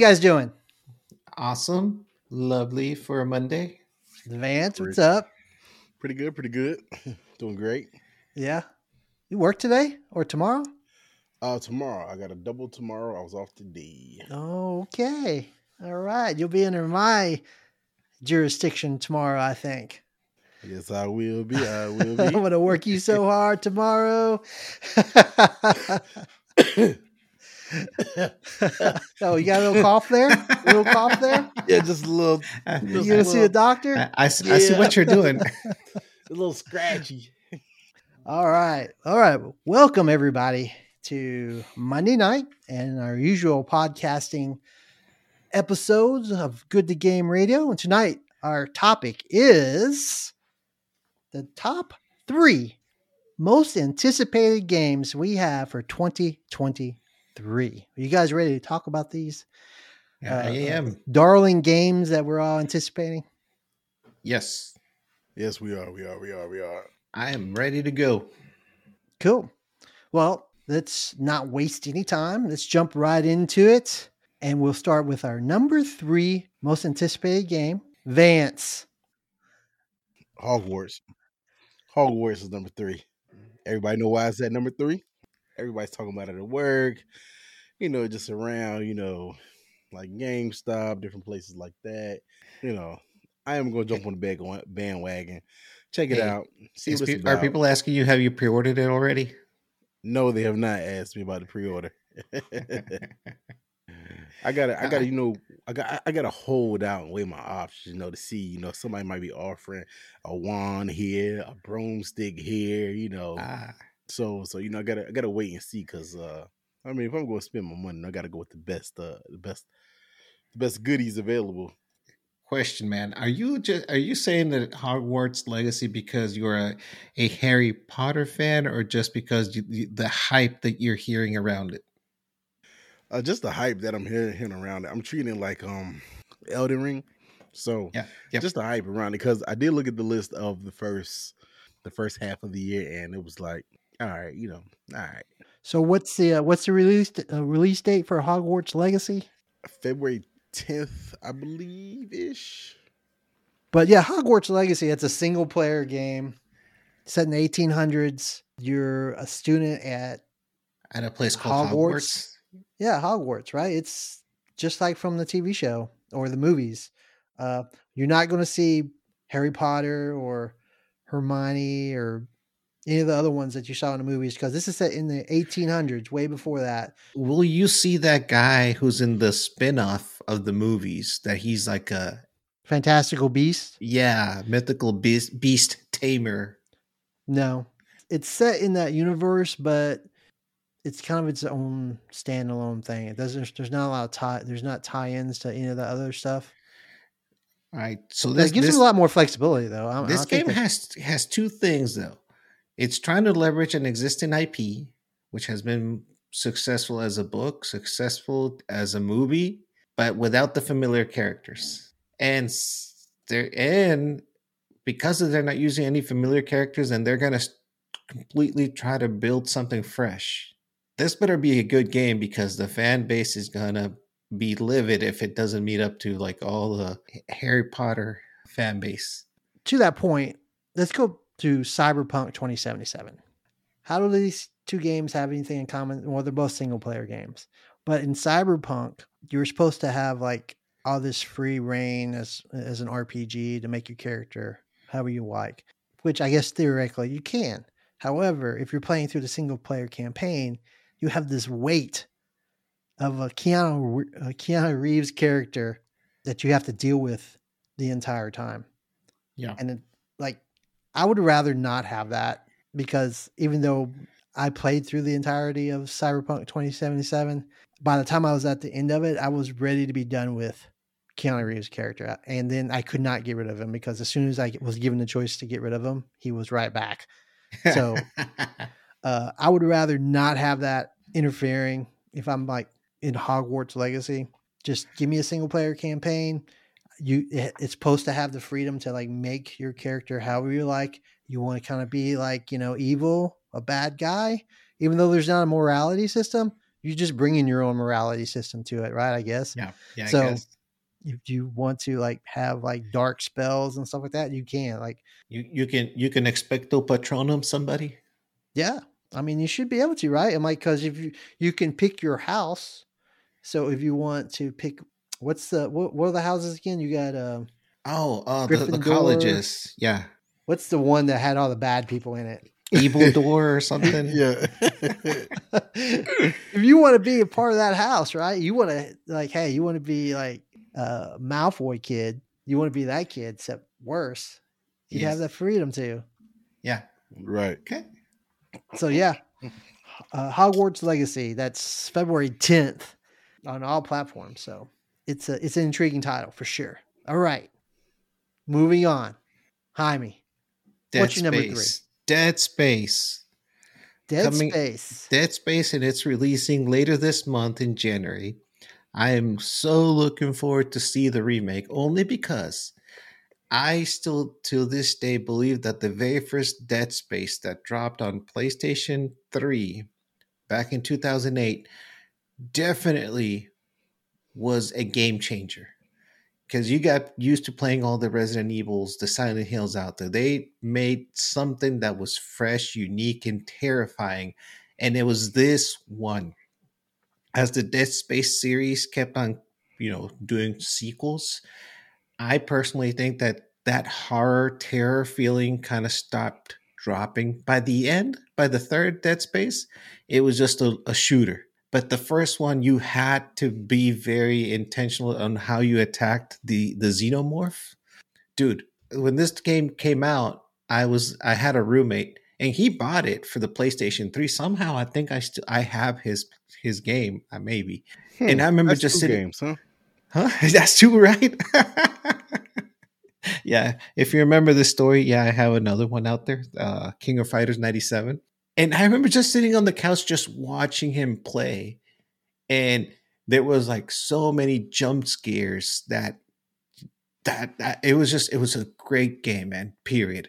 How you guys doing? Awesome. Lovely for a Monday. Vance, what's up? Pretty good, pretty good. Doing great. Yeah. You work today or tomorrow? Uh tomorrow. I got a double tomorrow. I was off today. Okay. All right. You'll be under my jurisdiction tomorrow, I think. Yes, I will be. I will be. I'm going to work you so hard tomorrow. oh, you got a little cough there? A little cough there? yeah, just a little. Uh, you going to see a doctor? I, I, I see what you're doing. a little scratchy. All right. All right. Welcome, everybody, to Monday night and our usual podcasting episodes of Good to Game Radio. And tonight, our topic is the top three most anticipated games we have for 2023. Are you guys ready to talk about these? Yeah, I uh, am. Darling games that we're all anticipating. Yes, Yes, we are. We are. We are. We are. I am ready to go. Cool. Well, let's not waste any time. Let's jump right into it. And we'll start with our number three most anticipated game Vance. Hogwarts. Hogwarts is number three. Everybody know why it's at number three? Everybody's talking about it at work, you know, just around, you know, like GameStop, different places like that. You know, I am going to jump on the bandwagon. Check it Hey, out. See Is what pe- it's are people asking you, have you pre ordered it already? No, they have not asked me about the pre-order. I gotta, I gotta, you know, I got, I gotta hold out and weigh my options, you know, to see, you know, somebody might be offering a wand here, a broomstick here, you know. ah, So, so you know, I gotta, I gotta wait and see, cause, uh, I mean, if I'm to spend my money, I gotta go with the best, uh, the best, the best goodies available. question, man. Are you just are you saying that Hogwarts Legacy because you're a, a Harry Potter fan, or just because you, you, the hype that you're hearing around it? Uh, just the hype that I'm hearing, hearing around it. I'm treating it like um Elden Ring. So Yeah, yep. just the hype around it because I did look at the list of the first the first half of the year and it was like, all right, you know, all right. So what's the uh, what's the release uh, release date for Hogwarts Legacy? February 10th, I believe ish. But yeah, Hogwarts Legacy, it's a single player game set in the 1800s. You're a student at At a place called Hogwarts. Hogwarts. Yeah, Hogwarts, right? It's just like from the TV show or the movies. Uh, you're not going to see Harry Potter or Hermione or any of the other ones that you saw in the movies because this is set in the 1800s, way before that. Will you see that guy who's in the spin-off of the movies that he's like a Fantastical Beast? yeah, mythical beast, beast tamer? No, it's set in that universe, but it's kind of its own standalone thing. It doesn't. There's not a lot of tie. There's not tie-ins to any of the other stuff. All right. So It this gives this, you a lot more flexibility, though. I, this I game has has two things though. It's trying to leverage an existing IP, which has been successful as a book, successful as a movie, but without the familiar characters. And they're and because they're not using any familiar characters, and they're gonna completely try to build something fresh. This better be a good game because the fan base is gonna be livid if it doesn't meet up to like all the Harry Potter fan base. to that point, let's go to Cyberpunk 2077. How do these two games have anything in common? Well, they're both single player games. But in Cyberpunk, you're supposed to have like all this free reign as as an RPG to make your character however you like, which I guess theoretically you can. However, if you're playing through the single player campaign, you have this weight of a Keanu, a Keanu Reeves character that you have to deal with the entire time Yeah. and I would rather not have that because even though I played through the entirety of Cyberpunk 2077, by the time I was at the end of it, I was ready to be done with Keanu Reeves' character, and then I could not get rid of him because as soon as I was given the choice to get rid of him, he was right back. So- Uh, I would rather not have that interfering if I'm like in Hogwarts Legacy. Just give me a single player campaign. You, eh, it's supposed to have the freedom to like make your character however you like. You want to kind of be like you know evil, a bad guy, even though there's not a morality system. you just bring in your own morality system to it, right? I guess. Yeah, yeah. I So-. If you want to like have like dark spells and stuff like that, you can. Like, you you can you can expecto patronum somebody. yeah, I mean, you should be able to, right? And like, because if you you can pick your house, so if you want to pick, what's the what, what are the houses again? You got uh, Oh, uh, the, the colleges. Yeah, what's the one that had all the bad people in it? evil door or something. yeah. if you want to be a part of that house, right? You want to like, hey, you want to be like a Malfoy kid. You want to be that kid, except worse. You Yes. have that freedom to. Yeah. right. Okay. So yeah, uh, Hogwarts Legacy. That's February tenth on all platforms. So it's a it's an intriguing title for sure. All right, moving on. Jaime, Dead What's your number three? Dead Space. Dead Coming- Space. Dead Space, and it's releasing later this month in January. I am so looking forward to see the remake, only because I still, to this day, believe that the very first Dead Space that dropped on PlayStation 3 back in 2008 definitely was a game changer. Because you got used to playing all the Resident Evils, the Silent Hills out there. They made something that was fresh, unique, and terrifying and it was this one as the dead space series kept on you know doing sequels i personally think that that horror terror feeling kind of stopped dropping by the end by the third dead space it was just a, a shooter but the first one you had to be very intentional on how you attacked the the xenomorph dude when this game came out i was i had a roommate and he bought it for the PlayStation 3. Somehow, I think I still I have his his game, uh, maybe. And I remember just sitting- games, huh? Huh? That's too right. yeah, if you remember the story, yeah, I have another one out there, uh, King of Fighters '97. And I remember just sitting on the couch, just watching him play, and there was like so many jump scares that that that it was just it was a great game, man. Period.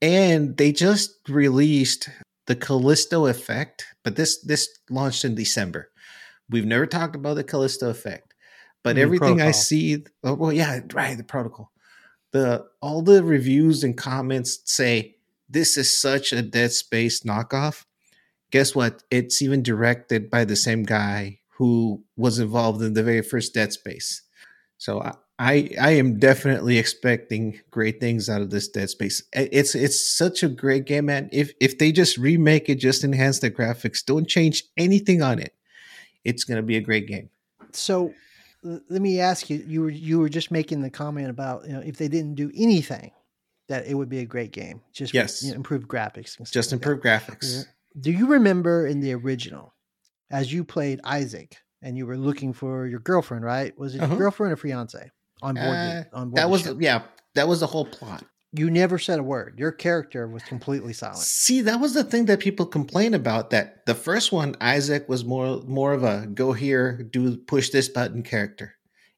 And they just released the Callisto Effect, but this this launched in December. We've never talked about the Callisto Effect, but mm, mean everything I see, oh, well, yeah, right, the protocol. The all the reviews and comments say this is such a Dead Space knockoff. Guess what? It's even directed by the same guy who was involved in the very first Dead Space. So I, I I am definitely expecting great things out of this Dead Space. It's it's such a great game, man. If if they just remake it, just enhance the graphics, don't change anything on it, it's gonna be a great game. So let me ask you: you were you were just making the comment about you know if they didn't do anything, that it would be a great game. Just Yes. you know, improved graphics. And Just like that. improve graphics. Do you remember in the original, as you played Isaac and you were looking for your girlfriend? Right? Was it Uh-huh. your girlfriend or fiance on board? Uh, the, on board That was ship? yeah, that was the whole plot. You never said a word. Your character was completely silent. See, that was the thing that people complain about. That the first one, Isaac was more more of a go here, do push this button character,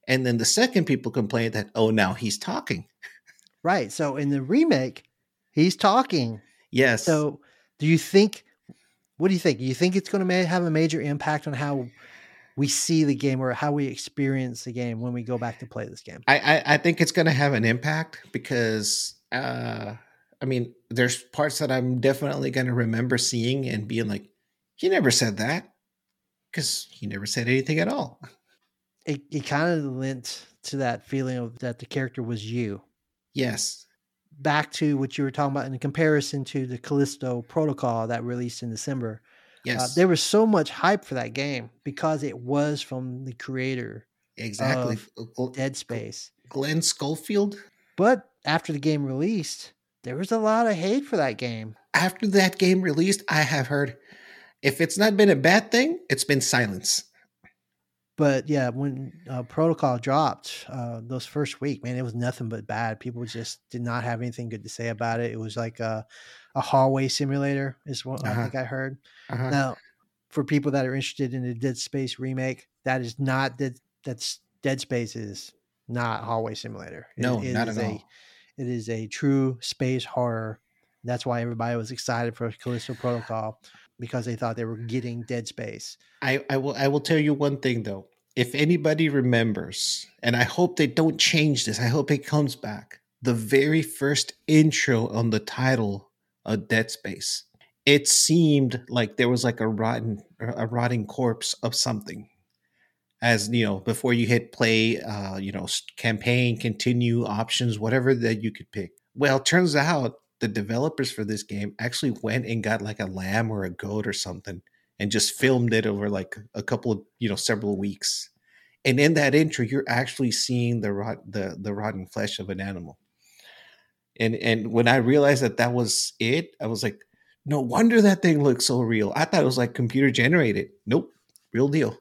and then the second people complained that oh now he's talking. Right. So in the remake, he's talking. Yes. So do you think? What do you think? Do you think it's going to have a major impact on how we see the game or how we experience the game when we go back to play this game? I, I, I think it's going to have an impact because, uh, I mean, there's parts that I'm definitely going to remember seeing and being like, he never said that because he never said anything at all. It it kind of lent to that feeling of that the character was you. Yes. Back to what you were talking about in comparison to the Callisto Protocol that released in December. Yes. Uh, there was so much hype for that game because it was from the creator exactly. Gl- Dead Space. Glenn Schofield. But after the game released, there was a lot of hate for that game. After that game released, I have heard if it's not been a bad thing, it's been silence. But yeah, when uh, Protocol dropped uh, those first week, man, it was nothing but bad. People just did not have anything good to say about it. It was like a, a hallway simulator, is what I Uh-huh. think I heard. Uh-huh. Now, for people that are interested in the Dead Space remake, that is not that That's Dead Space is not hallway simulator. It- No, it not is at a, all. It is a true space horror That's why everybody was excited for Callisto Protocol because they thought they were getting Dead Space. I, I will I will tell you one thing though. If anybody remembers, and I hope they don't change this, I hope it comes back. The very first intro on the title of Dead Space, it seemed like there was like a rotten a rotting corpse of something. As you know, before you hit play, uh, you know, campaign, continue, options, whatever that you could pick. Well, turns out the developers for this game actually went and got like a lamb or a goat or something and just filmed it over like a couple of you know several weeks. And in that intro you're actually seeing the rot the the rotten flesh of an animal. And and when i realized that that was it i was like no wonder that thing looks so real. I thought it was like computer generated. Nope. Real deal.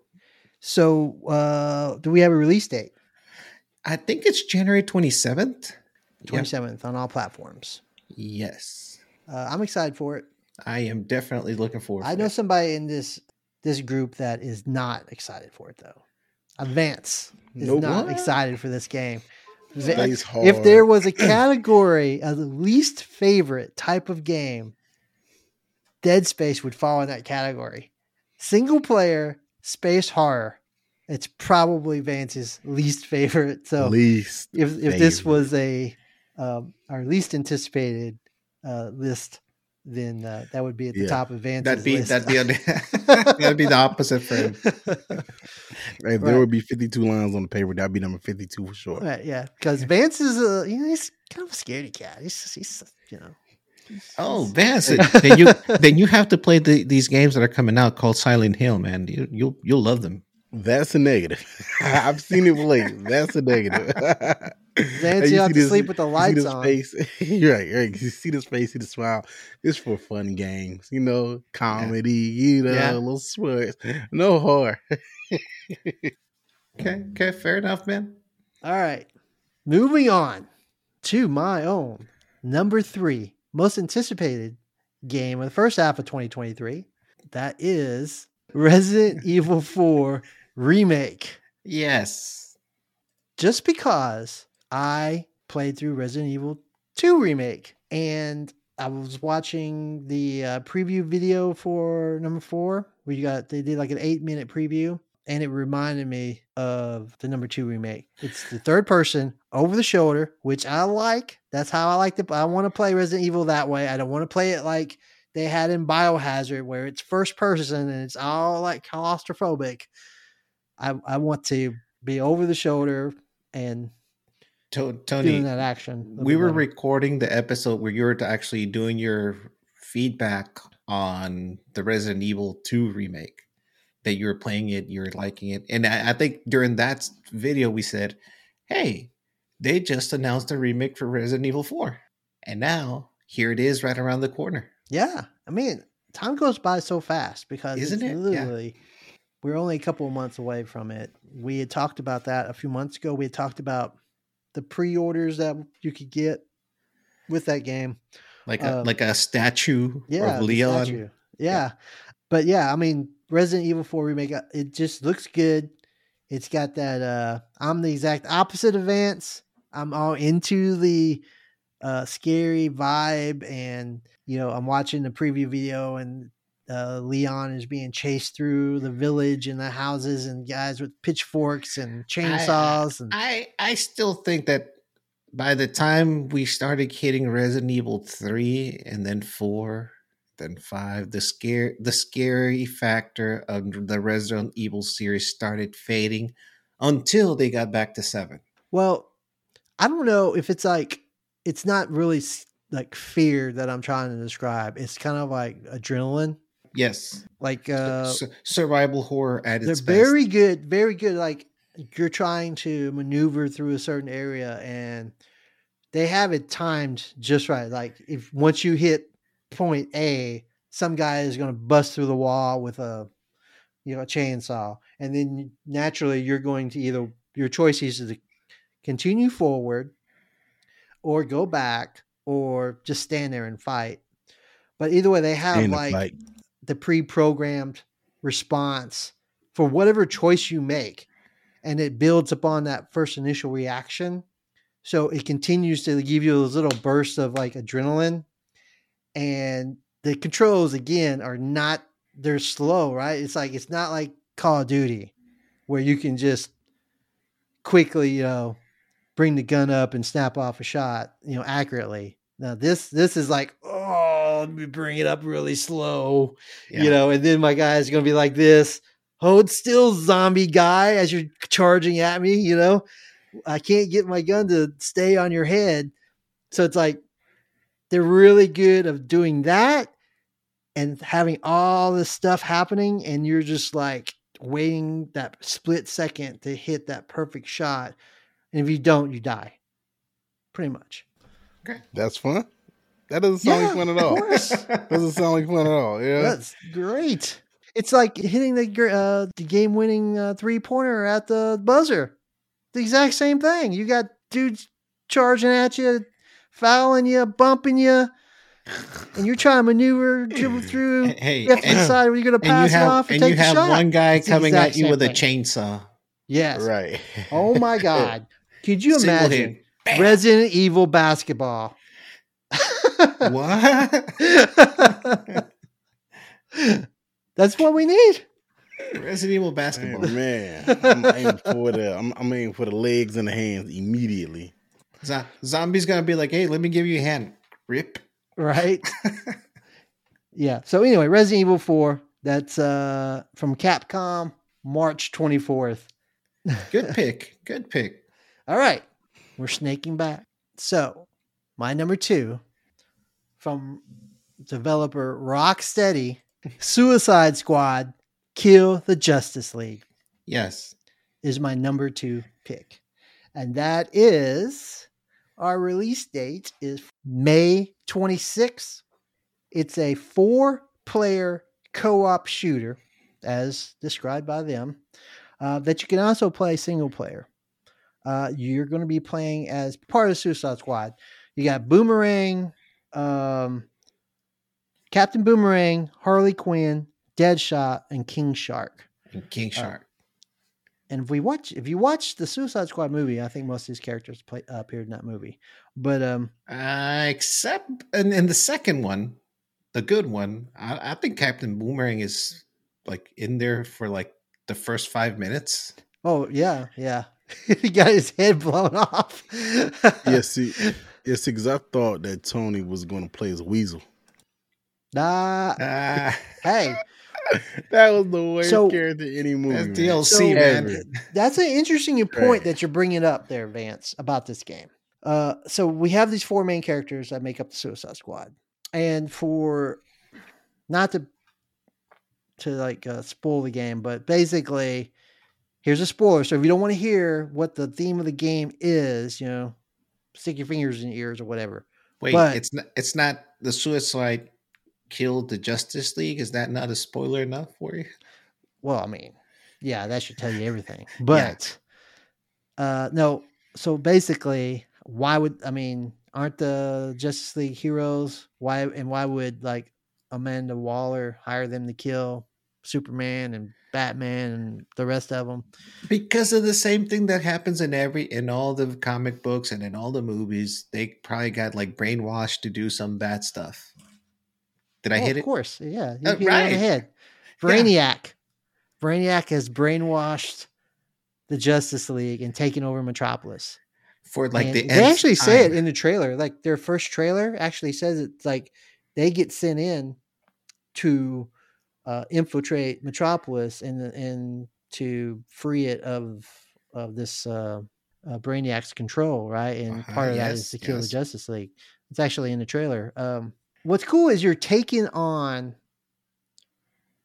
So, uh, do we have a release date? i think it's january 27th Yep. 27th on all platforms. Yes Uh, I'm excited for it. i am definitely looking forward I know it. somebody in this this group that is not excited for it though. Advance is not What? excited for this game. If there was a category of the least favorite type of game, Dead Space would fall in that category. Single player space horror. It's probably Vance's least favorite. So least if if this was a um, our least anticipated uh, list, then uh, that would be at the Yeah. top of Vance's that'd be list. that'd be that'd be the opposite for him If there would be 52 lines on the paper, that'd be number 52 for sure. right, yeah, because Vance is a you know he's kind of a scaredy cat. He's he's you know. he's- Oh, Vance, then you then you have to play the, these games that are coming out called Silent Hill, man. You you'll you'll love them. That's a negative. I've seen it played. That's a negative. Vance, And you have to this- sleep with the you see lights this on. Face. You're right, right. You see this face, see the smile. It's for fun games, you know, comedy, you know, Yeah. little swears. No horror. Okay, okay, fair enough, man. All right. Moving on to my own number three most anticipated game of the first half of 2023. That is Resident Evil 4 Remake. Yes. Just because I played through Resident Evil 2 Remake and I was watching the uh, preview video for number four, where you got they did like an eight minute preview, and it reminded me of the number two remake. It's the third person over the shoulder, which I like. That's how I like to. I want to play Resident Evil that way. I don't want to play it like they had in Biohazard, where it's first person and it's all like claustrophobic. I I want to be over the shoulder and To- doing Tony, that action. we were better. recording the episode where you were actually doing your feedback on the Resident Evil 2 remake. That you were playing it, you were liking it. And I, I think during that video, we said, hey, they just announced a remake for Resident Evil 4. And now here it is right around the corner. Yeah, I mean, time goes by so fast because Isn't it? Yeah. literally we're only a couple of months away from it. We had talked about that a few months ago. We had talked about the pre-orders that you could get with that game. Like a, Um, like a statue Yeah, of Leon. statue. Yeah. but yeah, I mean, Resident Evil Four remake. uh, It just looks good. It's got that. uh I'm the exact opposite of Vance. I'm all into the uh scary vibe, and you know, I'm watching the preview video, and uh Leon is being chased through the village and the houses, and guys with pitchforks and chainsaws, and I I still think that by the time we started hitting Resident Evil 3 and then 4, then 5, the scare the scary factor of the Resident Evil series started fading until they got back to 7. Well, I don't know if it's like it's not really like fear that I'm trying to describe. It's kind of like adrenaline. Yes. Like uh Su- survival horror at they're its best. very good, very good like you're trying to maneuver through a certain area and they have it timed just right. Like if once you hit point A, some guy is going to bust through the wall with a you know a chainsaw and then naturally you're going to either your choice is to continue forward or go back or just stand there and fight but either way they have And the like fight. The pre-programmed response for whatever choice you make and it builds upon that first initial reaction so it continues to give you those little bursts of like adrenaline and the controls again are not they're slow, right? It's like it's not like Call of Duty where you can just quickly, you know, bring the gun up and snap off a shot, you know, accurately. Now this this is like, oh, let me bring it up really slow, Yeah. you know, and then my guy's gonna be like this. Hold still, zombie guy, as you're charging at me, you know. I can't get my gun to stay on your head. So it's like they're really good of doing that and having all this stuff happening, and you're just like waiting that split second to hit that perfect shot. And if you don't, you die. Pretty much. Okay. That's fun. That doesn't sound Yeah, like fun at of all. course. doesn't sound like fun at all. Yeah. That's great. It's like hitting the uh, the game winning uh, three pointer at the buzzer. The exact same thing. You got dudes charging at you, fouling you, bumping you, and you're trying to maneuver, dribble through. Hey, You have to and, decide whether you're going to and you pass it have off or and take you the have shot. one guy It's coming at you same with a chainsaw. Yes. Right. Oh my God. Could you Single imagine hit. Resident Evil basketball? What? That's what we need. Resident Evil basketball. man, I'm aiming for the I'm, I'm aiming for the legs and the hands immediately. Zo- Zombie's gonna be like, "Hey, let me give you a hand." Rip. right? yeah. So anyway, Resident Evil 4, that's uh from Capcom, March 24th. Good pick. Good pick. All right. We're snaking back. So, my number 2 from developer Rocksteady, Suicide Squad Kill the Justice League Yes. is my number 2 pick. And that is our release date is May 26th. It's a four player co op shooter, as described by them, uh, that you can also play single player. Uh, you're going to be playing as part of the Suicide Squad. You got Boomerang, um, Captain Boomerang, Harley Quinn, Deadshot, and King Shark. And King Uh, Shark. And if we watch, if you watch the Suicide Squad movie, I think most of these characters play, uh, appeared in that movie. But um, Uh, except in, in the second one, the good one, I, I think Captain Boomerang is like in there for like the first five minutes. oh yeah, yeah, he got his head blown off. Yes, see, yes, because I thought that Tony was going to play as Weasel. Nah, Uh, hey, That was the worst So- character in any movie. that's man. DLC, So- man. Ever. that's an interesting point Right. that you're bringing up there, Vance, about this game. Uh, so we have these four main characters that make up the Suicide Squad, and for not to to like uh, spoil the game, but basically, here's a spoiler. So if you don't want to hear what the theme of the game is, you know, stick your fingers in your ears or whatever. Wait, But- it's not. It's not the Suicide killed the Justice League. Is that not a spoiler enough for you? Well, I mean, yeah, that should tell you everything. But uh no, so basically, why would I mean, aren't the Justice League heroes? Why and why would like Amanda Waller hire them to kill Superman and Batman and the rest of them? Because of the same thing that happens in every in all the comic books and in all the movies, they probably got like brainwashed to do some bad stuff. Did I Oh, hit it? of course, yeah, you Uh, hit it on the head. Brainiac, Brainiac has brainwashed the Justice League and taken over Metropolis. For like And the they actually say it in the trailer. Like their first trailer actually says it's like they get sent in to uh, infiltrate Metropolis and and to free it of of this uh, uh, Brainiac's control, right? And Uh-huh, part of that yes, is to kill the. Justice League. It's actually in the trailer. Um, what's cool is you're taking on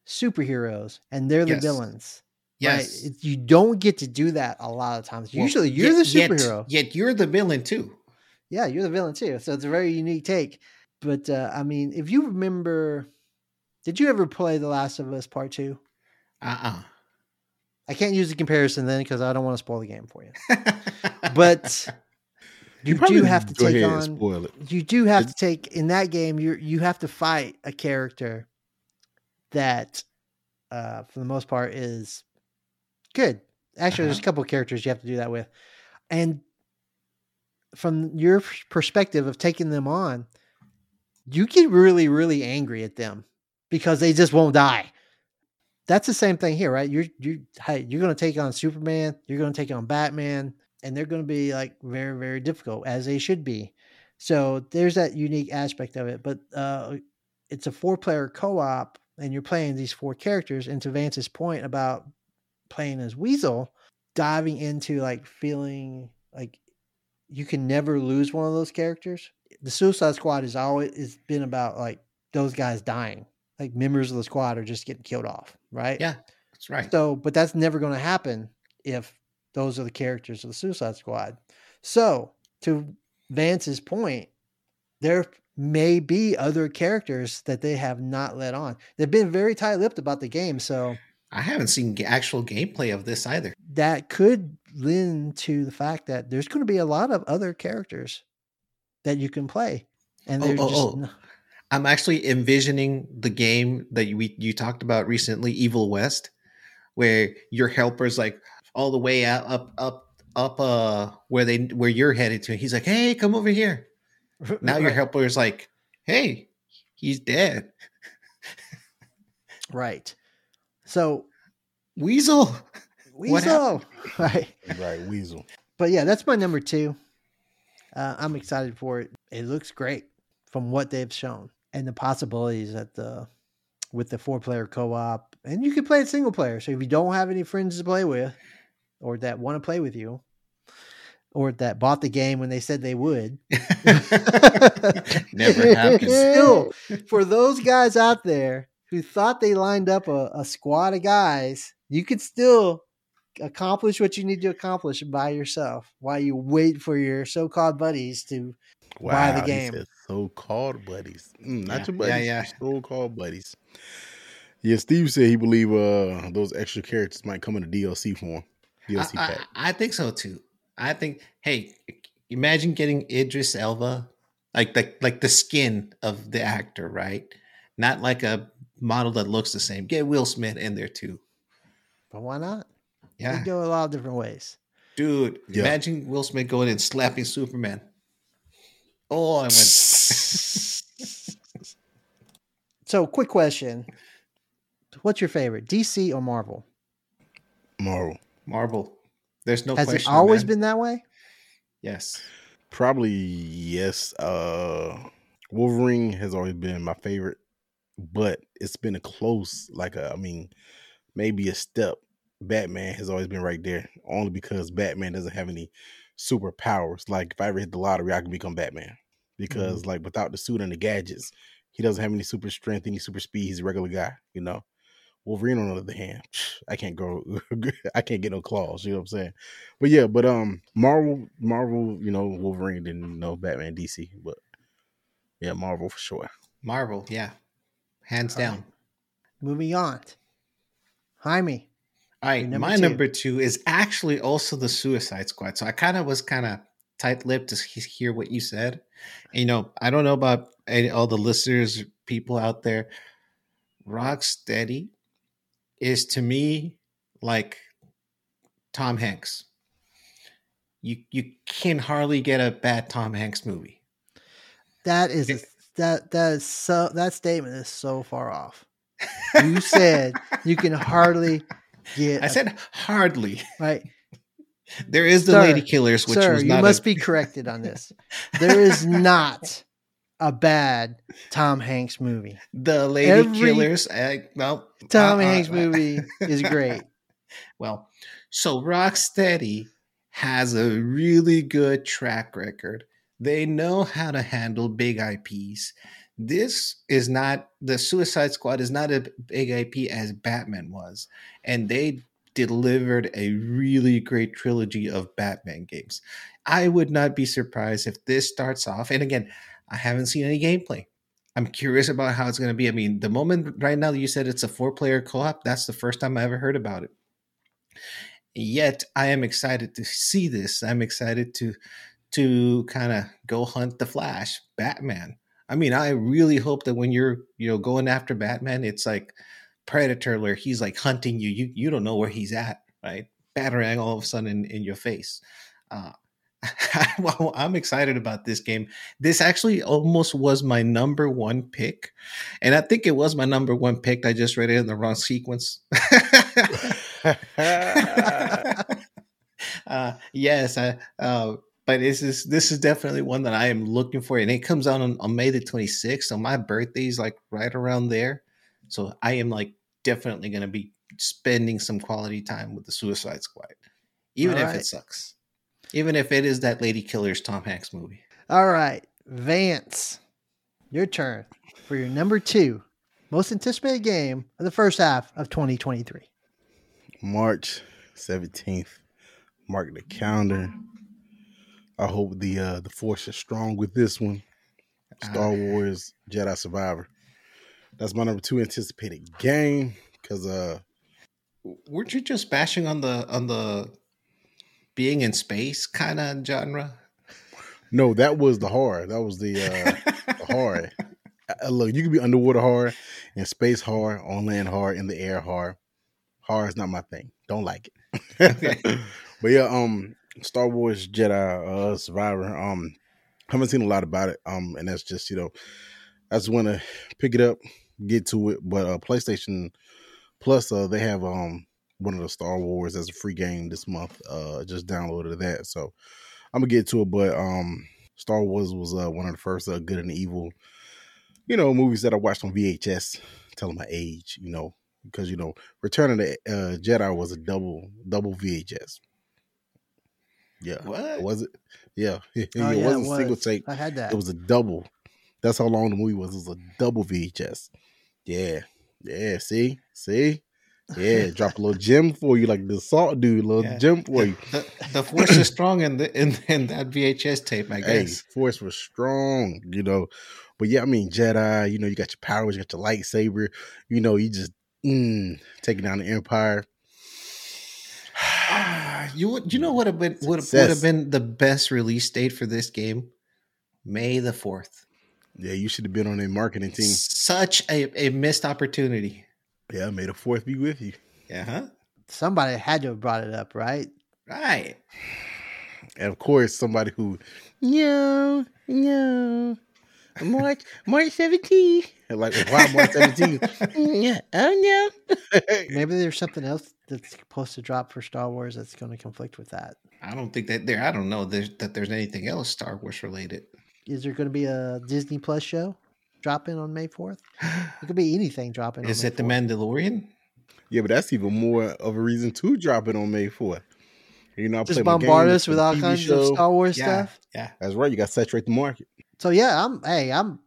superheroes and they're the Yes. villains. Yes. Right? You don't get to do that a lot of times. Well, Usually you're yet- the yet- superhero. Yet, you're the villain too. Yeah, you're the villain too. So it's a very unique take. But uh, I mean, if you remember, did you ever play The Last of Us Part Two? Uh I can't use the comparison then because I don't want to spoil the game for you. uh But you probably do have to take on. spoil it. You do have to take in that game. You you have to fight a character that, uh, for the most part, is good. Actually, there's a Uh-huh. couple of characters you have to do that with, and from your perspective of taking them on, you get really, really angry at them because they just won't die. That's the same thing here, right? You're you're hey, you're gonna take on Superman, you're gonna take on Batman, and they're gonna be like very, very difficult, as they should be. So there's that unique aspect of it. But uh it's a four player co-op and you're playing these four characters. And to Vance's point about playing as Weasel, diving into like feeling like you can never lose one of those characters. The Suicide Squad has always has been about like those guys dying. Like members of the squad are just getting killed off, right? Yeah, that's right. So, but that's never going to happen if those are the characters of the Suicide Squad. So, to Vance's point, there may be other characters that they have not let on. They've been very tight lipped about the game. So, I haven't seen actual gameplay of this either. that could lend to the fact that there's going to be a lot of other characters that you can play. And Oh, oh, just oh. N- I'm actually envisioning the game that you, we you talked about recently, Evil West, where your helper's like all the way out up up up uh where they where you're headed to. He's like, "Hey, come over here." Now your Right. helper is like, "Hey, he's dead." right. So Weasel. Weasel, right? Right, Weasel. But yeah, that's my number two. Uh, I'm excited for it. It looks great from what they've shown and the possibilities that the with the four player co op, and you can play it single player. So if you don't have any friends to play with, or that want to play with you, or that bought the game when they said they would, Never happens. Still, for those guys out there who thought they lined up a, a squad of guys, you could still accomplish what you need to accomplish by yourself while you wait for your so-called buddies to Buy the game. said So-called buddies, Mm, not Yeah, your yeah, buddies. yeah. So-called buddies. Yeah, Steve said he believe uh those extra characters might come in a DLC form. DLC I, pack. I, I think so too. I think. Hey, imagine getting Idris Elba, like the like the skin of the actor, right? Not like a model that looks the same. Get Will Smith in there too. but why not? Yeah, We go a lot of different ways. dude. Yeah. Imagine Will Smith going and slapping Superman. Oh, I went. So quick question. What's your favorite? DC or Marvel? Marvel. Marvel. There's no Has it always man. been that way? Yes. Probably yes. Uh Wolverine has always been my favorite, but it's been a close, like a, I mean, maybe a step. Batman has always been right there, only because Batman doesn't have any superpowers. Like if I ever hit the lottery, I can become Batman. Because like without the suit and the gadgets, he doesn't have any super strength, any super speed. He's a regular guy, you know. Wolverine, on the other hand, I can't go, I can't get no claws. You know what I'm saying? But yeah, but um, Marvel, Marvel, you know, Wolverine, didn't know, Batman, DC, but yeah, Marvel for sure. Marvel. Yeah. Hands All right. down. Moving on. Jaime. All right, number my two. number two is actually also the Suicide Squad. So I kind of was kind of tight-lipped to hear what you said. And, you know, I don't know about any, all the listeners, people out there. Rocksteady is to me like Tom Hanks. You you can hardly get a bad Tom Hanks movie. That is a, that that is so that statement is so far off. You said you can hardly get I said hardly. right. There is the Sir, Lady Killers, which Sir, was not. you must a, be corrected on this. There is not a bad Tom Hanks movie. the Lady every- Killers. I, well, Tom uh, Hanks uh, movie is great. Well, so Rocksteady has a really good track record. They know how to handle big IPs. This is not the Suicide Squad is not a big IP as Batman was, and they delivered a really great trilogy of Batman games. I would not be surprised if this starts off. And again, I haven't seen any gameplay. I'm curious about how it's going to be. I mean, the moment right now you said it's a four player co op, that's the first time I ever heard about it. Yet I am excited to see this. I'm excited to to kind of go hunt the Flash, Batman. I mean, I really hope that when you're you know going after Batman, it's like Predator, where he's like hunting you. You you don't know where he's at, right? Batarang all of a sudden in, in your face. Uh, I'm excited about this game. This actually almost was my number one pick. And I think it was my number one pick. I just read it in the wrong sequence. uh, yes, I, uh, but this is this is definitely one that I am looking for, and it comes out on, on May the 26th. So my birthday's like right around there. So I am like definitely going to be spending some quality time with the Suicide Squad, even All if right. it sucks, even if it is that Lady Killer's Tom Hanks movie. All right, Vance, your turn for your number two most anticipated game of the first half of 2023. March 17th. Mark the calendar. I hope the uh the force is strong with this one. Star Uh, Wars Jedi Survivor. That's my number two anticipated game. Cause uh weren't you just bashing on the on the being in space kind of genre? no, that was the horror. That was the uh the horror. Uh, look, you can be underwater horror and space horror, on land horror, in the air horror. Horror is not my thing. Don't like it. Okay. but yeah, um, Star Wars Jedi uh, Survivor. Um, haven't seen a lot about it. Um, and that's just you know, I just want to pick it up, get to it. But uh, PlayStation Plus, uh, they have um one of the Star Wars as a free game this month. Uh, just downloaded that, so I'm gonna get to it. But um, Star Wars was uh, one of the first uh, Good and Evil, you know, movies that I watched on VHS. Telling my age, you know, because you know, Return of the uh, Jedi was a double double VHS. Yeah, What? was it? Yeah, it, Oh, it yeah, wasn't it a single was. tape. I had that. It was a double. That's how long the movie was. It was a double VHS. Yeah, yeah. See, see, yeah. Drop a little gem for you, like the salt dude. Little Yeah. gem for you. The, the force is strong in the in, in that VHS tape, I Hey, guess. Force was strong, you know. But yeah, I mean Jedi. You know, you got your powers, you got your lightsaber. You know, you just mm, taking down the Empire. You would you know what have been would would have been the best release date for this game? May the fourth. Yeah, you should have been on a marketing team. Such a, a missed opportunity. Yeah, may the fourth be with you. Yeah, huh? Somebody had to have brought it up, right? Right. And of course, somebody who, no, no, March, March 17th. Like, why March 17th? Mm, yeah, oh no. Maybe there's something else that's supposed to drop for Star Wars that's going to conflict with that. I don't think that there. I don't know there's, that there's anything else Star Wars related. Is there going to be a Disney Plus show dropping on May 4th? It could be anything dropping. Is on it the Mandalorian? yeah, but that's even more of a reason to drop it on May 4th. You know, I Just play bombard us with all TV kinds of. Star Wars Yeah. stuff. Yeah. That's right. You got to saturate the market. So yeah, I'm hey, I'm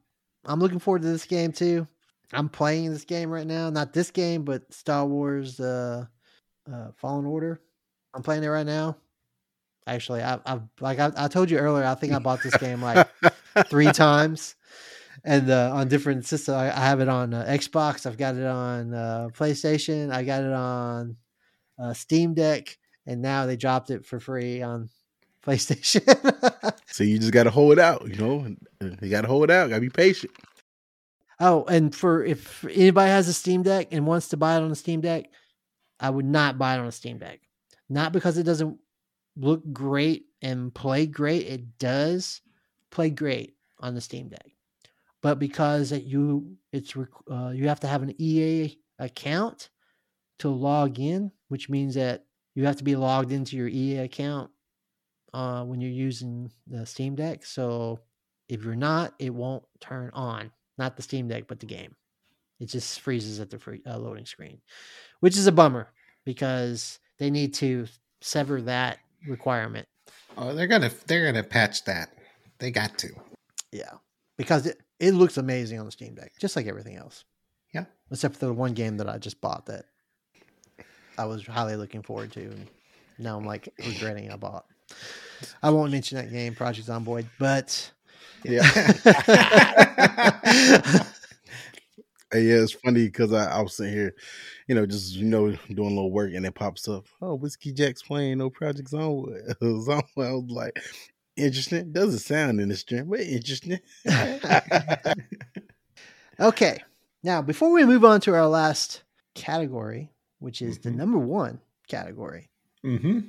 I'm looking forward to this game too. I'm playing this game right now. Not this game, but Star Wars uh uh Fallen Order. I'm playing it right now. Actually, I I've like I, I told you earlier, I think I bought this game like three times. And uh, on different systems, I, I have it on uh, Xbox. I've got it on uh, PlayStation. I got it on uh, Steam Deck, and now they dropped it for free on PlayStation. So you just got to hold it out. You know, you got to hold it out. Got to be patient. Oh, and for if anybody has a Steam Deck and wants to buy it on a Steam Deck, I would not buy it on a Steam Deck. Not because it doesn't look great and play great. It does play great on the Steam Deck, but because it, you it's uh, you have to have an EA account to log in, which means that you have to be logged into your EA account uh, when you're using the Steam Deck. So if you're not, it won't turn on. Not the Steam Deck, but the game. It just freezes at the free, uh, loading screen, which is a bummer because they need to sever that requirement. Oh, they're gonna they're gonna patch that. They got to. Yeah, because it, it looks amazing on the Steam Deck, just like everything else. Yeah. except for the one game that I just bought that I was highly looking forward to, and now I'm like regretting I bought. I won't mention that game, Project Zomboid, but Hey, yeah, it's funny because I, I was sitting here, you know, just you know, doing a little work, and it pops up. Oh, Whiskey Jack's playing no Project. Zone. I was like, interesting. Doesn't sound interesting, but interesting. Okay. Now, before we move on to our last category, which is the Mhm. number one category, mm-hmm.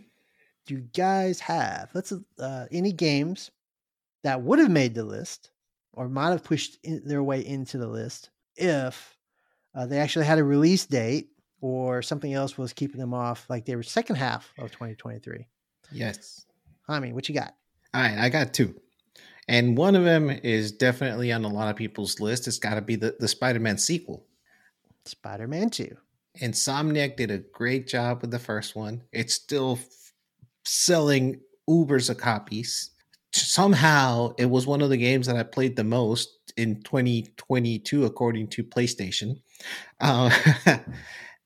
Do you guys have? Let's uh, any games that would have made the list or might have pushed in, their way into the list if uh, they actually had a release date or something else was keeping them off, like they were second half of 2023. Yes. I mean, what you got? All right, I got two. And one of them is definitely on a lot of people's list. It's got to be the, the Spider Man sequel. Spider Man 2. Insomniac did a great job with the first one. It's still selling ubers of copies. Somehow, it was one of the games that I played the most in 2022, according to PlayStation. Uh,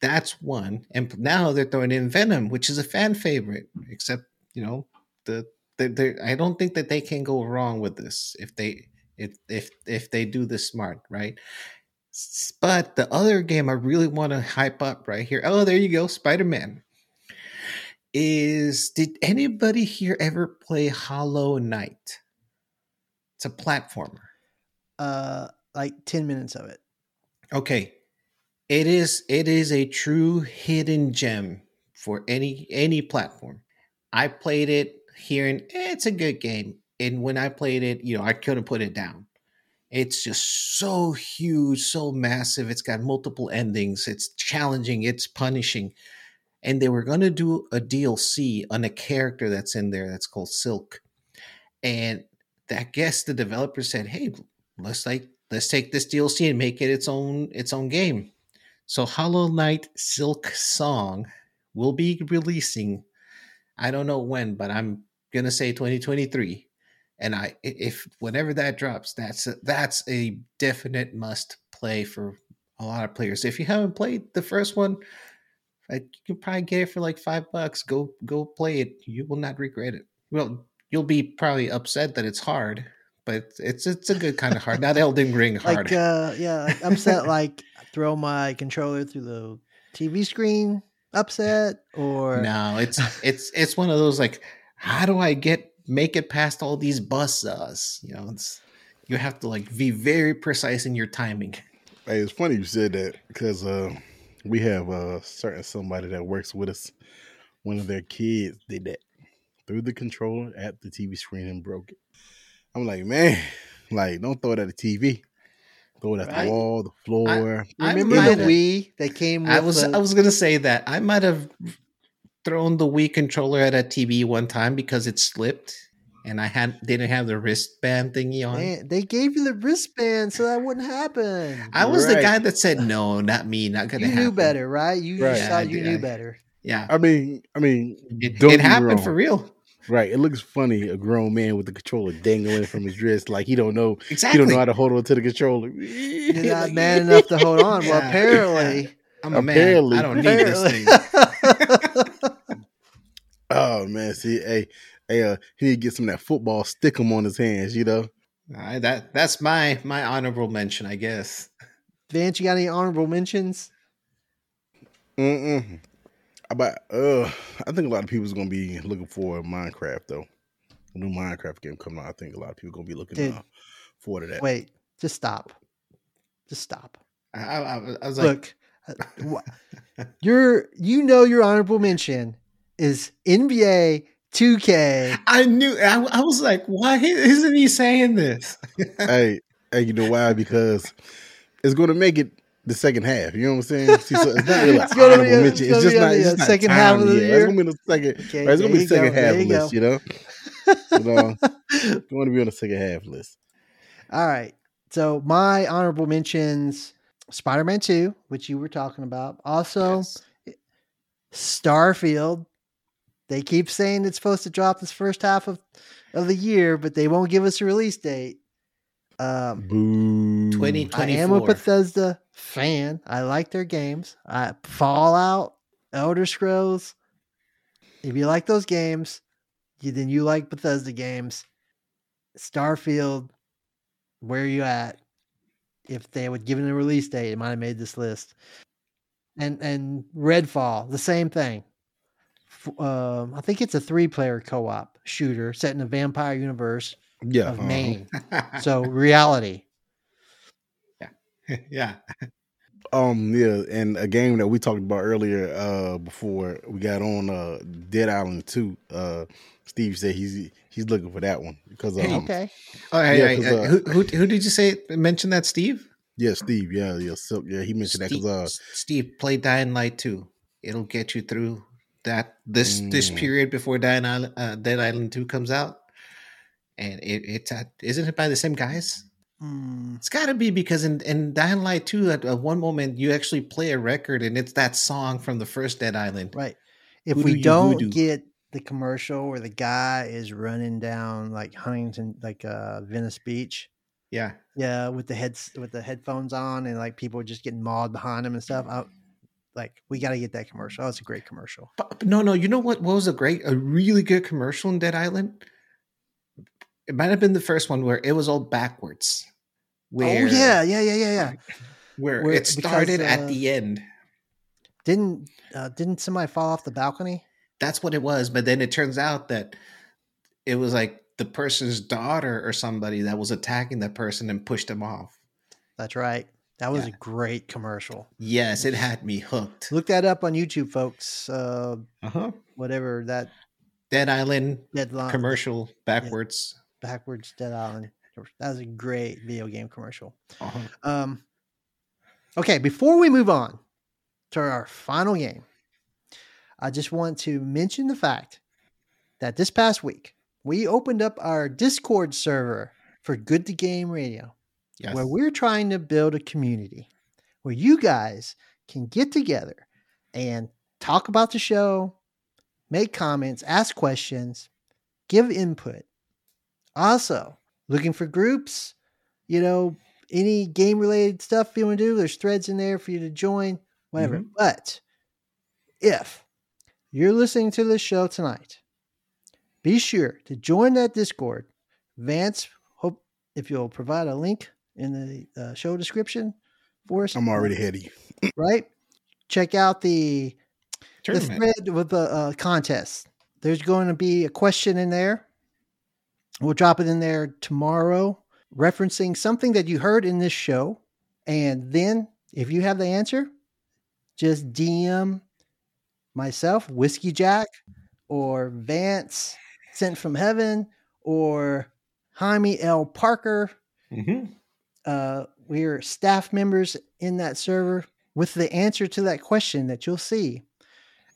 that's one. And now they're throwing in Venom, which is a fan favorite, except, you know, the they I don't think that they can go wrong with this if they if if if they do this smart, right? But the other game I really want to hype up right here. Oh, there you go, Spider Man. Is did anybody here ever play Hollow Knight? It's a platformer. Uh, like ten minutes of it. Okay, it is it is a true hidden gem for any any platform. I played it hearing eh, it's a good game. And when I played it, you know, I couldn't put it down. It's just so huge, so massive. It's got multiple endings. It's challenging, it's punishing. And they were going to do a DLC on a character that's in there that's called Silk. And I guess the developer said, "Hey, let's like let's take this DLC and make it its own its own game." So Hollow Knight Silksong will be releasing I don't know when, but I'm gonna say 2023 and i if whenever that drops that's a, that's a definite must play for a lot of players if you haven't played the first one you can probably get it for like five bucks go go play it you will not regret it well you'll be probably upset that it's hard but it's it's a good kind of hard not elden ring hard like uh yeah like upset like throw my controller through the tv screen upset or no it's it's it's one of those like how do I get make it past all these buzzsaws? You know, it's you have to like be very precise in your timing. Hey, it's funny you said that because uh, we have a certain somebody that works with us. One of their kids did that threw the controller at the TV screen and broke it. I'm like, man, like don't throw it at the TV. Throw it at right? the wall, the floor. I, Remember I the Wii that came? I was the... I was gonna say that I might have thrown the Wii controller at a TV one time because it slipped and I had didn't have the wristband thingy on. Man, they gave you the wristband so that wouldn't happen. I was right. the guy that said no, not me, not gonna. You happen. knew better, right? You right. saw you knew better. Yeah, I mean, I mean, it, it happened for real. Right, it looks funny a grown man with the controller dangling from his wrist, like he don't know exactly. He don't know how to hold on to the controller. You're not man enough to hold on. Well, apparently, I'm a apparently, man. I don't apparently. need this thing. Oh man, see, hey, hey, uh, he need to get some of that football, stick him on his hands, you know. All right, that that's my my honorable mention, I guess. Vance, you got any honorable mentions? Mm-mm. About uh, I think a lot of people's gonna be looking for Minecraft though. A new Minecraft game coming out. I think a lot of people gonna be looking Dude, uh, forward to that. Wait, just stop. Just stop. I, I, I was like, look, uh, you're you know your honorable mention is NBA 2K. I knew. I, I was like, why isn't he saying this? hey, hey, you know why? Because it's going to make it the second half. You know what I'm saying? See, so it's not really it's gonna be a, it's, it's just not. It's second half of the yet. year. It's gonna be the second. Okay, right, it's gonna be the second go, half list. Go. You know, you know, you want to be on the second half list. All right. So my honorable mentions: Spider-Man Two, which you were talking about. Also, yes. Starfield they keep saying it's supposed to drop this first half of, of the year, but they won't give us a release date. Um, Boo. 2024. I am a Bethesda fan. I like their games. I, Fallout, Elder Scrolls. If you like those games, you, then you like Bethesda games. Starfield, where are you at? If they would give it a release date, it might have made this list. And and Redfall, the same thing uh, I think it's a three player co op shooter set in a vampire universe yeah, of uh-huh. Maine. so reality. Yeah. yeah. Um, yeah, and a game that we talked about earlier, uh, before we got on uh Dead Island 2, uh Steve said he's he's looking for that one because um, okay. All right, Yeah, all right, 'cause, uh, who, who who did you say mention that? Steve. yeah, Steve, yeah, yeah, so, yeah, he mentioned that because uh, Steve play Dying Light 2. It'll get you through that this this Mm. period before Dying Island, uh, Dead Island 2 comes out. And it, it's at, isn't it by the same guys? Mm, It's got to be because in, in Dying Light 2, at, at one moment, you actually play a record and it's that song from the first Dead Island. right. If Voodoo we don't voodoo. get the commercial where the guy is running down like Huntington, like uh, Venice Beach, Yeah. yeah, with the heads with the headphones on, and like people just getting mauled behind him and stuff. I, like we got to get that commercial. That was a great commercial. But, but no, no, you know what, what was a great, a really good commercial in Dead Island? It might have been the first one where it was all backwards. Where, oh yeah, yeah, yeah, yeah, yeah. where, Where- it because, started uh, at the end. Didn't uh, didn't somebody fall off the balcony? That's what it was. But then it turns out that it was like the person's daughter or somebody that was attacking that person and pushed him off. That's right. That was Yeah. a great commercial. Yes, it had me hooked. Look that up on YouTube, folks. Uh, Uh-huh. whatever that Dead Island deadline commercial backwards. backwards Dead Island. That was a great video game commercial. Uh-huh. Um, okay, before we move on to our final game, I just want to mention the fact that this past week we opened up our Discord server for Good to Game Radio, Yes. where we're trying to build a community where you guys can get together and talk about the show, make comments, ask questions, give input. Also, looking for groups, you know, any game related stuff you want to do, there's threads in there for you to join, whatever. Mhm. But if you're listening to this show tonight, be sure to join that Discord. Vance, hope if you'll provide a link in the uh, show description for us. I'm already you. right. Check out the the thread with the uh, contest. There's going to be a question in there. We'll drop it in there tomorrow, referencing something that you heard in this show. And then, if you have the answer, just DM myself, Whiskey Jack, or Vance, sent from heaven, or Jaime L. Parker. Mhm. Uh, we're staff members in that server with the answer to that question that you'll see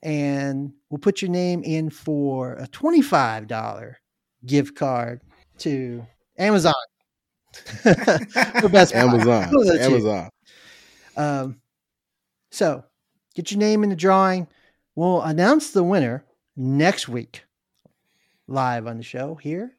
and we'll put your name in for a $25 gift card to Amazon. Best Amazon. Are. Amazon. Um, so get your name in the drawing. We'll announce the winner next week live on the show here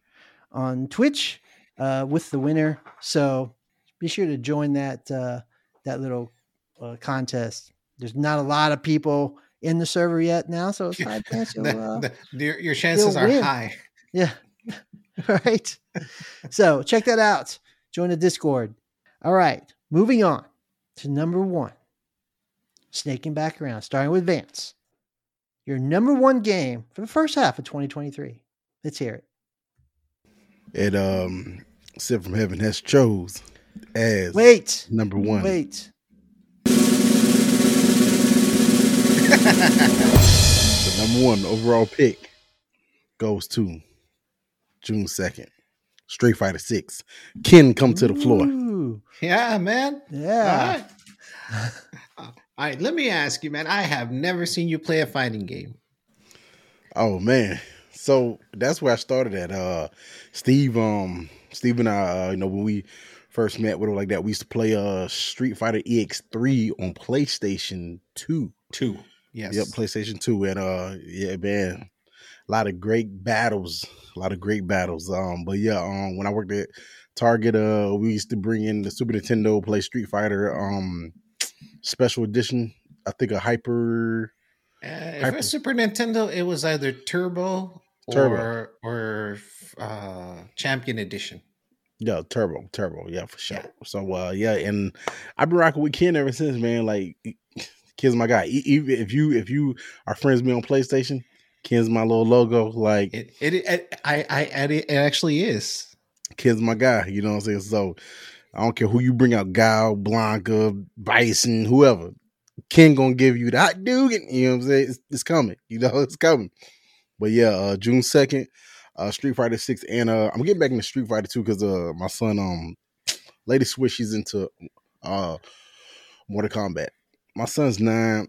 on Twitch uh, with the winner. So be sure to join that uh, that little uh, contest. There's not a lot of people in the server yet now, so it's high chance you'll, The- uh, the- your, your chances are win. high. yeah. right. So check that out. Join the Discord. All right. Moving on to number one. Snaking back around, starting with Vance. Your number one game for the first half of 2023. Let's hear it. It um Sent from Heaven has chose as Wait. number one. Wait. The number one overall pick goes to June 2nd. Street Fighter 6. Ken come to the floor. Ooh, Yeah, man. Yeah. All right. All right, let me ask you, man. I have never seen you play a fighting game. Oh man. So that's where I started at. Uh Steve, um, Steve and I, uh, you know, when we first met, whatever like that, we used to play uh Street Fighter EX3 on PlayStation 2. Two. Yes. Yep, PlayStation 2. And uh yeah, man. A lot of great battles. A lot of great battles. Um, but yeah, um when I worked at Target, uh, we used to bring in the Super Nintendo, play Street Fighter, um special edition. I think a hyper Uh, if Hyper- it was Super Nintendo, it was either Turbo, Turbo. or or uh, Champion Edition. Yeah, turbo, turbo, yeah, for sure. Yeah. So uh yeah, and I've been rocking with Ken ever since, man. Like Ken's my guy. Even if you if you are friends with me on PlayStation, Ken's my little logo. Like It it, it I I it actually is. Ken's my guy, you know what I'm saying? So I don't care who you bring out, Guile, Blanka, Bison, whoever. Ken gonna give you that dude. You know what I'm saying? It's, it's coming. You know, it's coming. But yeah, uh, June second, uh, Street Fighter Six, and uh, I'm getting back into Street Fighter Two because uh, my son, um, Lady Switch, she's into uh, Mortal Kombat. My son's nine,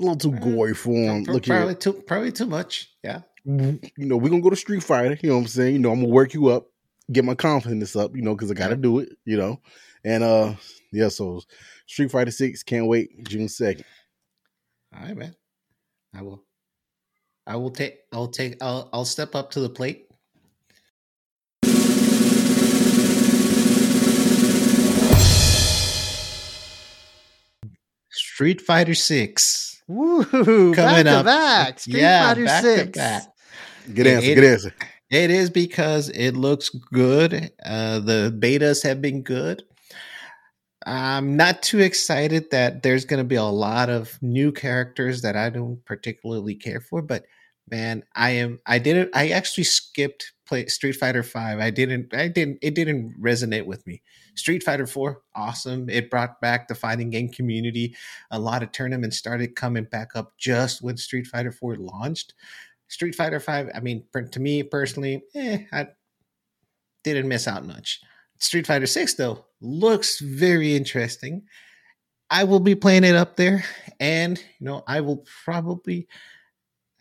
a little too gory for him. Pro- Look probably here, too probably too much. Yeah. you know, we're gonna go to Street Fighter. You know what I'm saying? You know, I'm gonna work you up, get my confidence up. You know, because I gotta do it. You know, and uh, yeah. So Street Fighter Six, can't wait. June second. All right, man. I will. I will take. I'll take. I'll. I'll step up to the plate. Street Fighter Six. Woo! Coming back up. to back. Street Yeah, Fighter back to Six. back. Good It- answer. it- good answer. It is because it looks good. Uh, the betas have been good. I'm not too excited that there's going to be a lot of new characters that I don't particularly care for, but man, I am. I didn't. I actually skipped play Street Fighter Five. I didn't. I didn't. It didn't resonate with me. Street Fighter Four, awesome. It brought back the fighting game community. A lot of tournaments started coming back up just when Street Fighter Four launched. Street Fighter Five. I mean, to me personally, eh, I didn't miss out much. Street Fighter Six though looks very interesting. I will be playing it up there, and you know, I will probably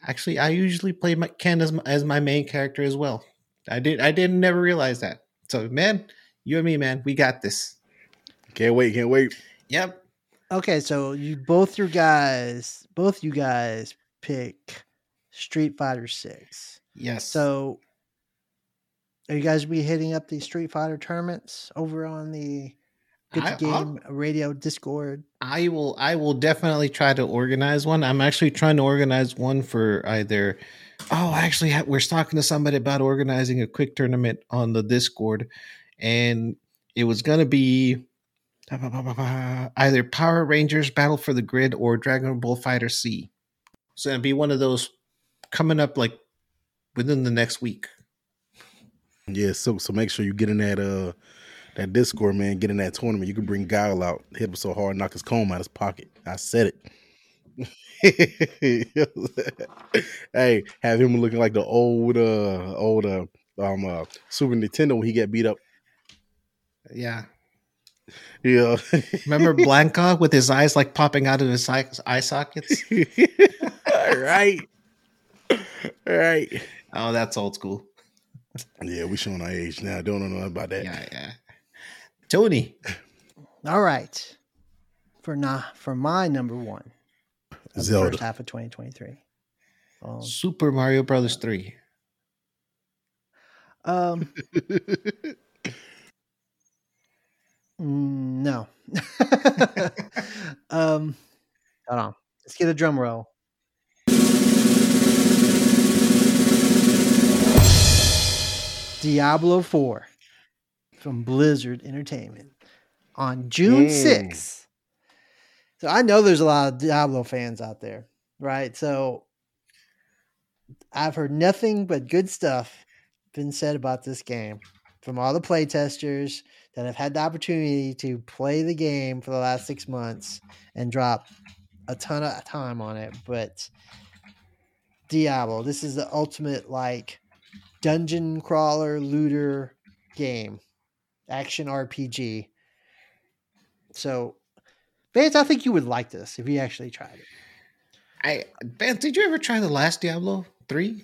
actually. I usually play my Ken as my, as my main character as well. I did. I didn't never realize that. So, man, you and me, man, we got this. Can't wait. Can't wait. Yep. Okay, so you both your guys, both you guys pick Street Fighter Six. Yes. So, are you guys be hitting up the Street Fighter tournaments over on the Good I- to I'll- Game Radio Discord? I will I will definitely try to organize one. I'm actually trying to organize one for either Oh, actually we're talking to somebody about organizing a quick tournament on the Discord and it was going to be either Power Rangers Battle for the Grid or Dragon Ball FighterZ. So it'd be one of those coming up like within the next week. Yeah. So so make sure you get in that uh that Discord, man. Get in that tournament. You can bring Guile out, hit him so hard, knock his comb out of his pocket. I said it. hey, have him looking like the old uh old uh um uh Super Nintendo when he got beat up. Yeah. Yeah. Remember Blanka with his eyes like popping out of his eye, eye sockets? All right. All right. Oh, that's old school. Yeah, we showing our age now. Don't know about that. Yeah, yeah. Tony. All right, for not for my number one, of the Zelda. first half of 2023. Um, Super Mario Brothers 3. um mm, no. um, hold on. Let's get a drum roll. Diablo 4 from Blizzard Entertainment on June Mm. 6th. So I know there's a lot of Diablo fans out there, right? So I've heard nothing but good stuff been said about this game from all the playtesters that have had the opportunity to play the game for the last six months and drop a ton of time on it. But Diablo, this is the ultimate like dungeon crawler looter game, action RPG. So, Vance, I think you would like this if you actually tried it. I Vance, did you ever try the last Diablo 3?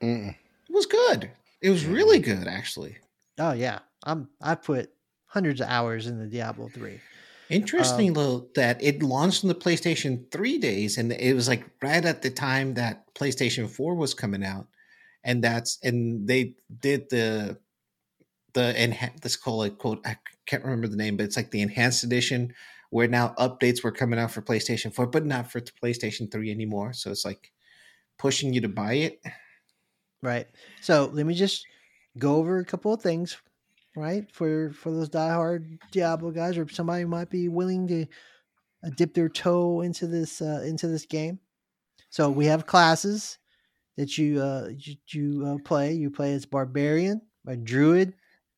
It was good. It was really good actually. Oh yeah, I'm I put hundreds of hours in the Diablo three. Interesting um, though that it launched on the PlayStation 3 days and it was like right at the time that PlayStation 4 was coming out. And that's and they did the the enha- let's call it quote I can't remember the name, but it's like the enhanced edition where now updates were coming out for PlayStation 4, but not for PlayStation 3 anymore. So it's like pushing you to buy it. Right. So let me just go over a couple of things, right? For for those diehard Diablo guys, or somebody might be willing to uh, dip their toe into this uh, into this game. So we have classes that you uh, you, you uh, play. You play as barbarian, a druid,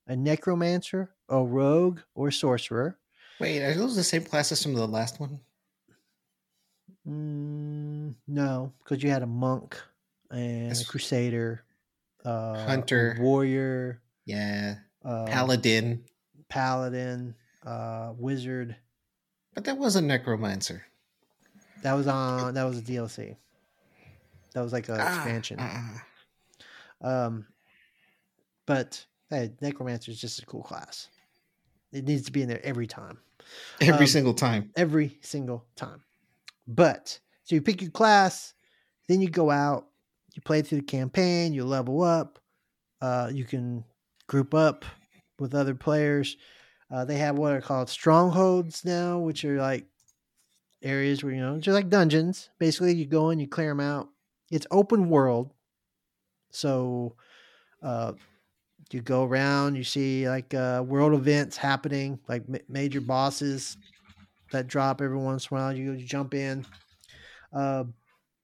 a necromancer, a rogue, or sorcerer. Wait, are those the same classes from the last one? Mm, no, because you had a monk and a crusader, uh, Hunter. warrior, Yeah, uh, paladin, paladin, uh, wizard. but that was a necromancer. That was on. That was a DLC. That was like an Ah, expansion. ah, Um, but hey, necromancer is just a cool class. It needs to be in there every time. every Um, single time. every single time. But so you pick your class, then you go out, you play through the campaign, you level up, uh, you can group up with other players. Uh, they have what are called strongholds now, which are like areas where you know, just like dungeons. Basically, you go in, you clear them out. It's open world, so uh, you go around, you see like uh, world events happening, like ma- major bosses that drop every once in a while. You, you jump in. Uh,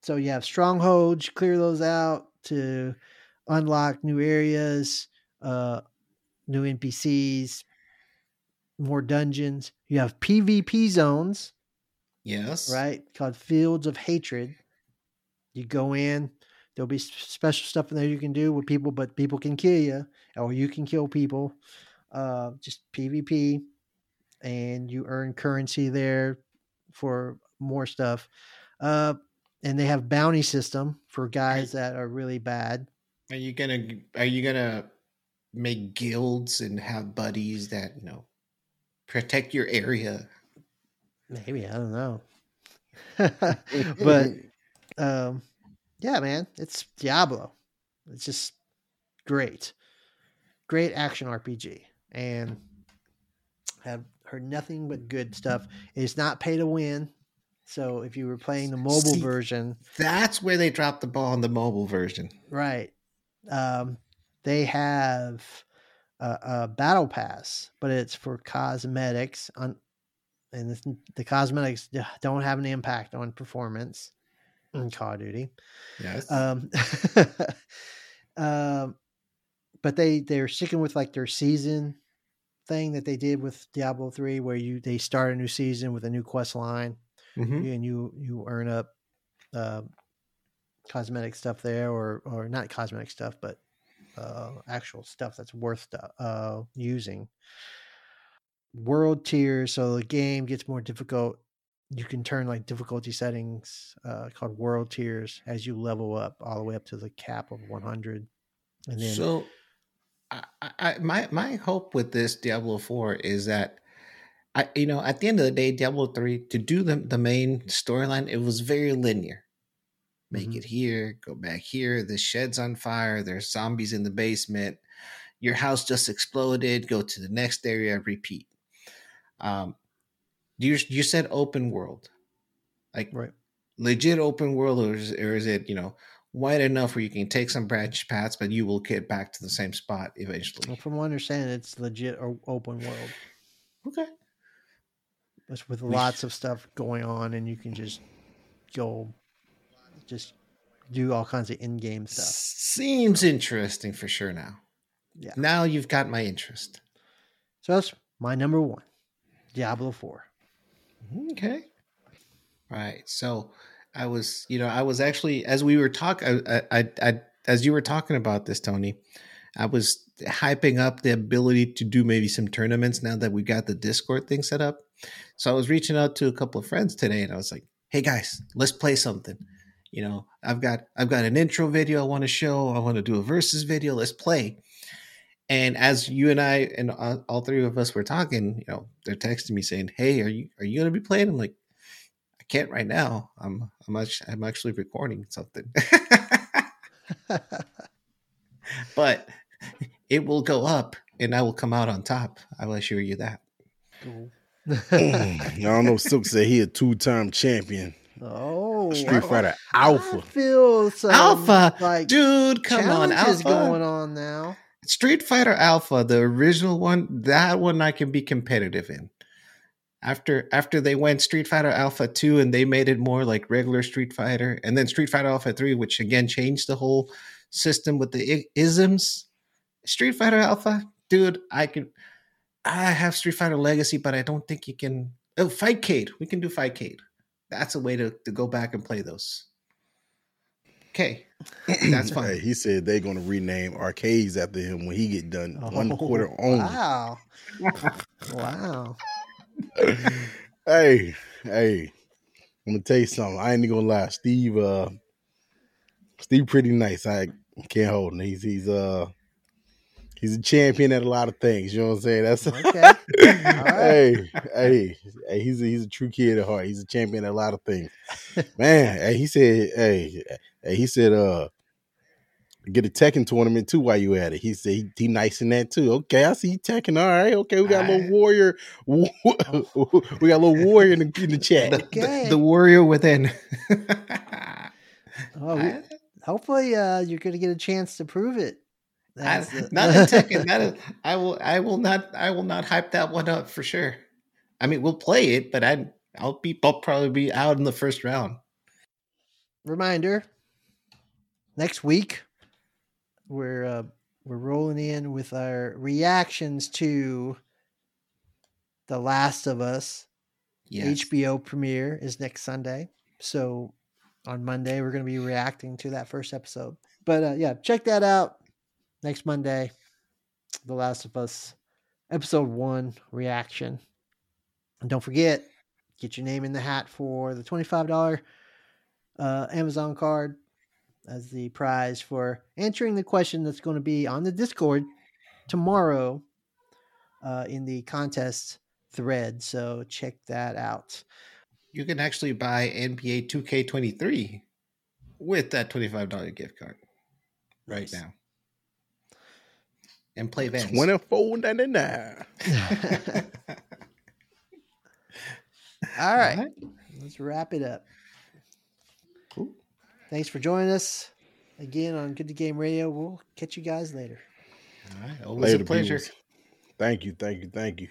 so you have strongholds, you clear those out to unlock new areas, uh, new NPCs, more dungeons. You have PvP zones, Yes. right? Called Fields of Hatred. You go in, there'll be special stuff in there you can do with people, but people can kill you, or you can kill people. Uh, just PvP, and you earn currency there for more stuff. Uh, and they have bounty system for guys that are really bad. Are you gonna are you gonna make guilds and have buddies that you know protect your area? Maybe I don't know, but um, yeah, man, it's Diablo. It's just great, great action RPG, and have heard nothing but good stuff. It's not pay to win, so if you were playing the mobile See- version, That's where they dropped the ball on the mobile version. right? Um, they have a, a battle pass, but it's for cosmetics on. And the cosmetics don't have an impact on performance in Call of Duty. Yes. Um, um, but they they're sticking with like their season thing that they did with Diablo three, where you they start a new season with a new quest line, Mhm. and you you earn up uh, cosmetic stuff there, or or not cosmetic stuff, but uh, actual stuff that's worth uh, using. World tiers, so the game gets more difficult. You can turn like difficulty settings uh, called world tiers as you level up all the way up to the cap of 100. And then so, I, I, my my hope with this Diablo Four is that, I you know at the end of the day, Diablo Three to do the the main storyline, it was very linear. Make Mhm. it here, go back here. The shed's on fire. There's zombies in the basement. Your house just exploded. Go to the next area. Repeat. Um, you you said open world, like right. legit open world, or is, or is it you know wide enough where you can take some branch paths, but you will get back to the same spot eventually? Well, from what I understand, it's legit open world. Okay. It's with lots of stuff going on, and you can just go, just do all kinds of in-game stuff. Seems interesting for sure now. Yeah. Now you've got my interest. So that's my number one, Diablo Four. Okay. Right. So I was, you know, I was actually as we were talking, I, I, I, as you were talking about this, Tony, I was hyping up the ability to do maybe some tournaments now that we got the Discord thing set up. So I was reaching out to a couple of friends today, and I was like, "Hey guys, let's play something." You know, I've got I've got an intro video I want to show. I want to do a versus video. Let's play. And as you and I and all all three of us were talking, you know, they're texting me saying, "Hey, are you are you going to be playing?" I'm like, "I can't right now. I'm I'm actually, I'm actually recording something." but it will go up and I will come out on top. I will assure you that. cool. Mm, I don't know. Silk said he a two time champion. oh, Street I- Fighter I Alpha. feel some Alpha, like Dude, come on, challenges Alpha. going on now. Street Fighter Alpha, the original one, that one I can be competitive in. After after they went Street Fighter Alpha 2 and they made it more like regular Street Fighter, and then Street Fighter Alpha 3, which again changed the whole system with the isms. Street Fighter Alpha, dude, I can I have Street Fighter Legacy, but I don't think you can. Oh, Fightcade. We can do Fightcade. That's a way to, to go back and play those. Okay, that's Hey, fine. he said they're gonna rename arcades after him when he get done. One Oh, quarter only. Wow. wow. hey, hey, I'm gonna tell you something. I ain't gonna lie, Steve. Uh, Steve, pretty nice. I can't hold him. He's he's uh he's a champion at a lot of things. You know what I'm saying? That's Okay. Right. hey, hey, hey, he's a, he's a true kid at heart. He's a champion at a lot of things. Man, hey, he said, hey, hey, he said, uh, get a Tekken tournament too while you at it. He said he, he nice in that too. Okay, I see you Tekken. All right, okay, we got a little Alright. warrior. we got a little warrior in the, in the chat. The, Okay. the, the warrior within. Oh, we- I- hopefully, uh, you're going to get a chance to prove it. I, That's the- not in Tekken. That is, I will. I will not. I will not hype that one up for sure. I mean, we'll play it, but I, I'll be. I'll probably be out in the first round. Reminder: next week, we're uh, we're rolling in with our reactions to The Last of Us. Yes. HBO premiere is next Sunday. So on Monday, we're going to be reacting to that first episode. But uh, yeah, check that out next Monday. The Last of Us episode one reaction. And don't forget, get your name in the hat for the $25 uh, Amazon card as the prize for answering the question that's going to be on the Discord tomorrow uh, in the contest thread. So check that out. You can actually buy NBA 2K23 with that $25 gift card right Nice. now. And play Vance. Twenty four ninety nine. All right. Let's wrap it up. Cool. Thanks for joining us again on Good to Game Radio. We'll catch you guys later. All right. Always Later, a pleasure. peoples. Thank you, thank you, thank you.